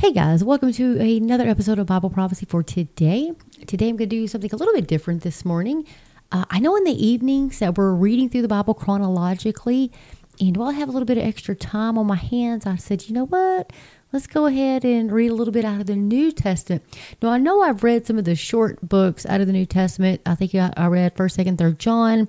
Hey guys, welcome to another episode of Bible Prophecy for today. Today I'm going to do something a little bit different this morning. Uh, I know in the evenings that we're reading through the Bible chronologically, and while I have a little bit of extra time on my hands, I said, you know what? Let's go ahead and read a little bit out of the New Testament. Now, I know I've read some of the short books out of the New Testament. I think I read 1st, 2nd, 3rd John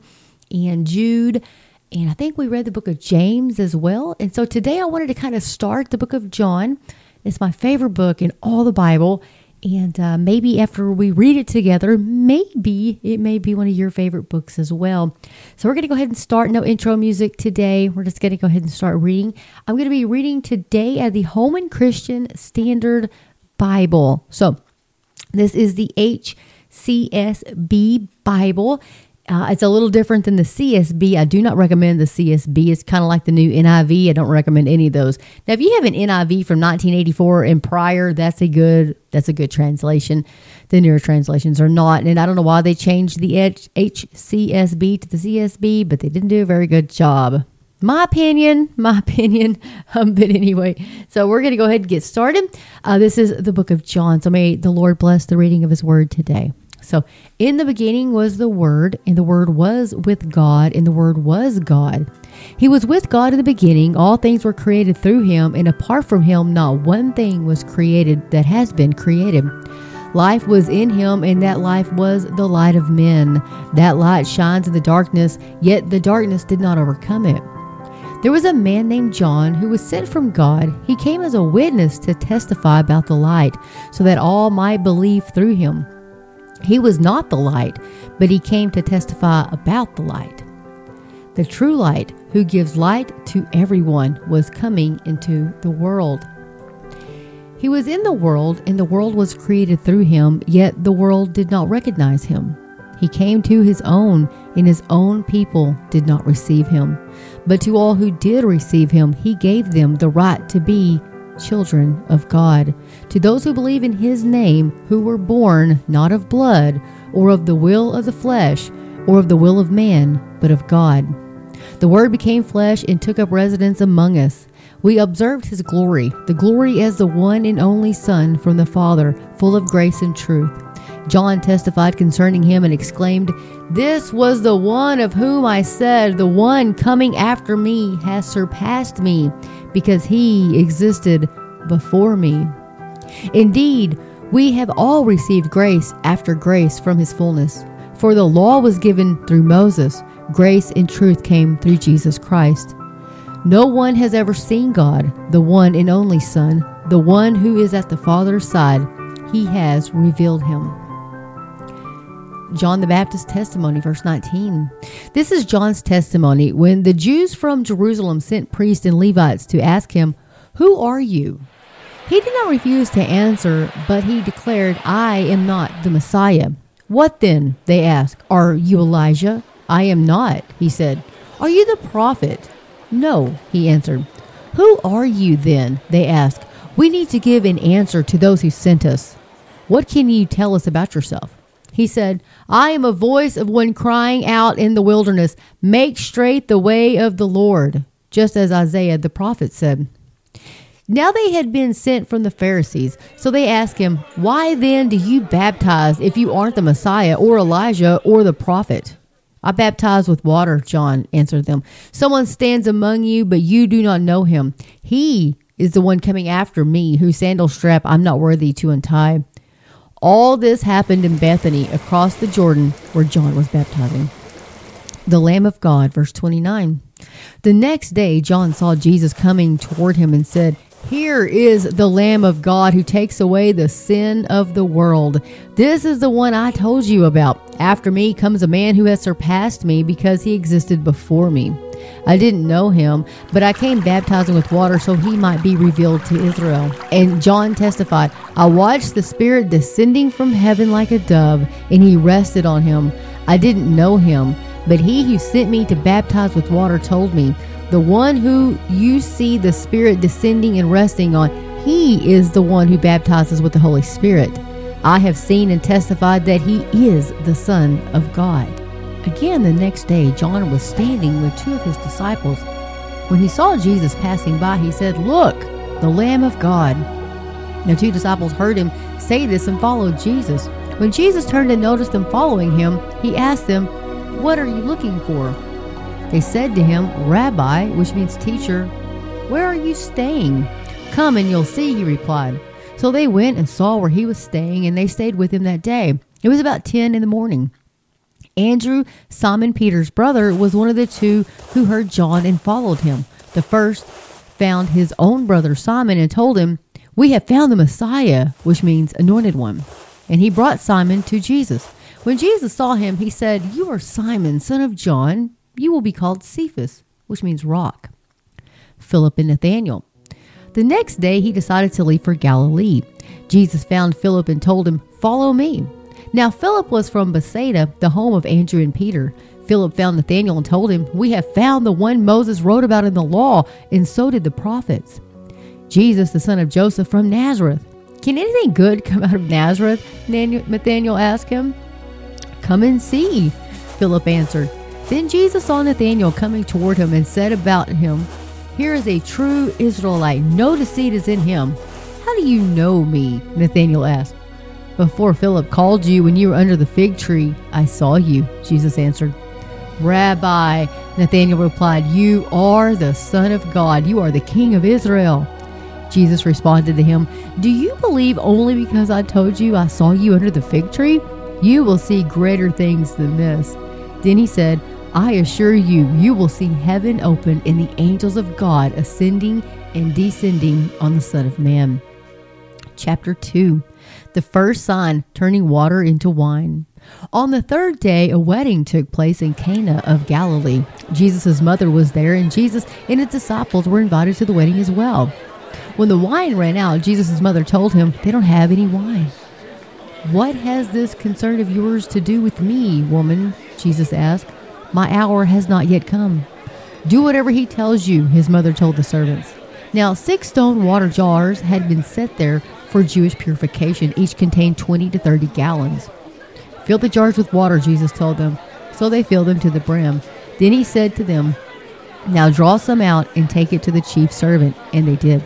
and Jude. And I think we read the book of James as well. And so today I wanted to kind of start the book of John it's my favorite book in all the Bible. And uh, maybe after we read it together, maybe it may be one of your favorite books as well. So we're going to go ahead and start. No intro music today. We're just going to go ahead and start reading. I'm going to be reading today at the Holman Christian Standard Bible. So this is the HCSB Bible. Uh, it's a little different than the CSB. I do not recommend the CSB. It's kind of like the new NIV. I don't recommend any of those. Now, if you have an NIV from 1984 and prior, that's a good that's a good translation. The newer translations are not, and I don't know why they changed the HCSB to the CSB, but they didn't do a very good job. My opinion, my opinion. Um, but anyway, so we're going to go ahead and get started. Uh, this is the book of John. So may the Lord bless the reading of His Word today. So, in the beginning was the Word, and the Word was with God, and the Word was God. He was with God in the beginning. All things were created through him, and apart from him, not one thing was created that has been created. Life was in him, and that life was the light of men. That light shines in the darkness, yet the darkness did not overcome it. There was a man named John who was sent from God. He came as a witness to testify about the light, so that all might believe through him. He was not the light, but he came to testify about the light. The true light, who gives light to everyone, was coming into the world. He was in the world, and the world was created through him, yet the world did not recognize him. He came to his own, and his own people did not receive him. But to all who did receive him, he gave them the right to be children of God, to those who believe in his name, who were born not of blood, or of the will of the flesh, or of the will of man, but of God. The Word became flesh and took up residence among us. We observed his glory, the glory as the one and only Son from the Father, full of grace and truth. John testified concerning him and exclaimed, This was the one of whom I said, The one coming after me has surpassed me, because he existed before me. Indeed, we have all received grace after grace from his fullness. For the law was given through Moses, grace and truth came through Jesus Christ. No one has ever seen God, the one and only Son, the one who is at the Father's side. He has revealed him. John the Baptist's testimony, verse 19. This is John's testimony when the Jews from Jerusalem sent priests and Levites to ask him, Who are you? He did not refuse to answer, but he declared, I am not the Messiah. What then? They asked. Are you Elijah? I am not, he said. Are you the prophet? No, he answered. Who are you then? They asked. We need to give an answer to those who sent us. What can you tell us about yourself? He said, I am a voice of one crying out in the wilderness, Make straight the way of the Lord, just as Isaiah the prophet said. Now they had been sent from the Pharisees, so they asked him, Why then do you baptize if you aren't the Messiah or Elijah or the prophet? I baptize with water, John answered them. Someone stands among you, but you do not know him. He is the one coming after me, whose sandal strap I'm not worthy to untie. All this happened in Bethany across the Jordan where John was baptizing. The Lamb of God, verse 29. The next day, John saw Jesus coming toward him and said, here is the Lamb of God who takes away the sin of the world. This is the one I told you about. After me comes a man who has surpassed me because he existed before me. I didn't know him, but I came baptizing with water so he might be revealed to Israel. And John testified, I watched the Spirit descending from heaven like a dove, and he rested on him. I didn't know him, but he who sent me to baptize with water told me, the one who you see the Spirit descending and resting on, he is the one who baptizes with the Holy Spirit. I have seen and testified that he is the Son of God. Again, the next day, John was standing with two of his disciples. When he saw Jesus passing by, he said, Look, the Lamb of God. The two disciples heard him say this and followed Jesus. When Jesus turned and noticed them following him, he asked them, What are you looking for? They said to him, Rabbi, which means teacher, where are you staying? Come and you'll see, he replied. So they went and saw where he was staying, and they stayed with him that day. It was about 10 in the morning. Andrew, Simon Peter's brother, was one of the two who heard John and followed him. The first found his own brother Simon and told him, We have found the Messiah, which means anointed one. And he brought Simon to Jesus. When Jesus saw him, he said, You are Simon, son of John. You will be called Cephas, which means rock. Philip and Nathanael. The next day he decided to leave for Galilee. Jesus found Philip and told him, Follow me. Now Philip was from Bethsaida, the home of Andrew and Peter. Philip found Nathanael and told him, We have found the one Moses wrote about in the law, and so did the prophets. Jesus, the son of Joseph from Nazareth. Can anything good come out of Nazareth? Nathanael asked him. Come and see, Philip answered. Then Jesus saw Nathanael coming toward him and said about him, Here is a true Israelite. No deceit is in him. How do you know me? Nathanael asked. Before Philip called you when you were under the fig tree, I saw you, Jesus answered. Rabbi, Nathanael replied, You are the Son of God. You are the King of Israel. Jesus responded to him, Do you believe only because I told you I saw you under the fig tree? You will see greater things than this. Then he said, I assure you, you will see heaven open and the angels of God ascending and descending on the Son of Man. Chapter 2 the first sign turning water into wine. On the third day, a wedding took place in Cana of Galilee. Jesus' mother was there, and Jesus and his disciples were invited to the wedding as well. When the wine ran out, Jesus' mother told him, They don't have any wine. What has this concern of yours to do with me, woman? Jesus asked. My hour has not yet come. Do whatever he tells you, his mother told the servants. Now, six stone water jars had been set there for Jewish purification. Each contained 20 to 30 gallons. Fill the jars with water, Jesus told them. So they filled them to the brim. Then he said to them, Now draw some out and take it to the chief servant. And they did.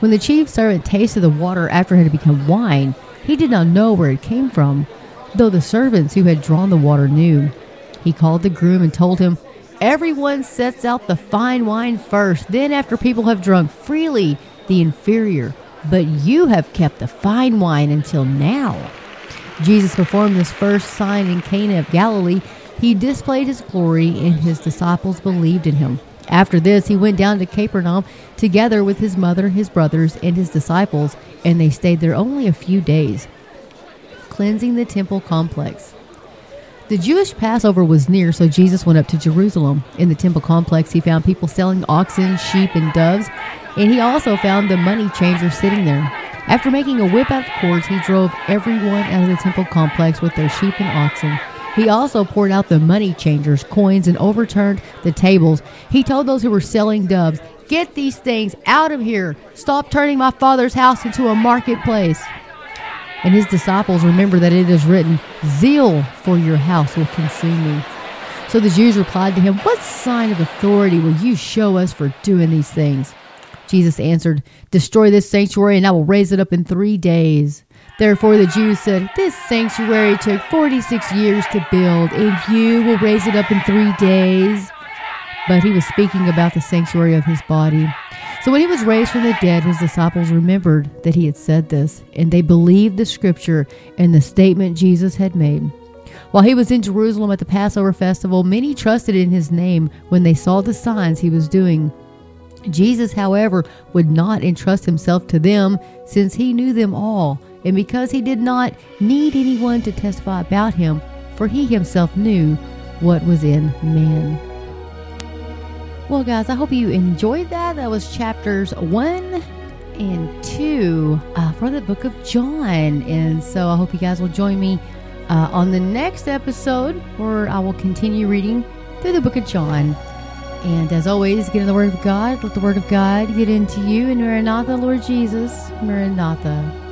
When the chief servant tasted the water after it had become wine, he did not know where it came from, though the servants who had drawn the water knew. He called the groom and told him, Everyone sets out the fine wine first, then, after people have drunk freely, the inferior but you have kept the fine wine until now. Jesus performed this first sign in Cana of Galilee. He displayed his glory, and his disciples believed in him. After this, he went down to Capernaum together with his mother, his brothers, and his disciples, and they stayed there only a few days. Cleansing the temple complex. The Jewish Passover was near, so Jesus went up to Jerusalem. In the temple complex, he found people selling oxen, sheep, and doves and he also found the money changer sitting there. After making a whip out of cords, he drove everyone out of the temple complex with their sheep and oxen. He also poured out the money changers' coins and overturned the tables. He told those who were selling doves, Get these things out of here. Stop turning my father's house into a marketplace. And his disciples remember that it is written, Zeal for your house will consume me. So the Jews replied to him, What sign of authority will you show us for doing these things? Jesus answered, Destroy this sanctuary, and I will raise it up in three days. Therefore the Jews said, This sanctuary took 46 years to build, and you will raise it up in three days. But he was speaking about the sanctuary of his body. So when he was raised from the dead, his disciples remembered that he had said this, and they believed the scripture and the statement Jesus had made. While he was in Jerusalem at the Passover festival, many trusted in his name when they saw the signs he was doing. Jesus, however, would not entrust himself to them since he knew them all, and because he did not need anyone to testify about him, for he himself knew what was in man. Well, guys, I hope you enjoyed that. That was chapters one and two uh, for the book of John. And so I hope you guys will join me uh, on the next episode where I will continue reading through the book of John. And as always, get in the Word of God. Let the Word of God get into you. And Maranatha, Lord Jesus. Maranatha.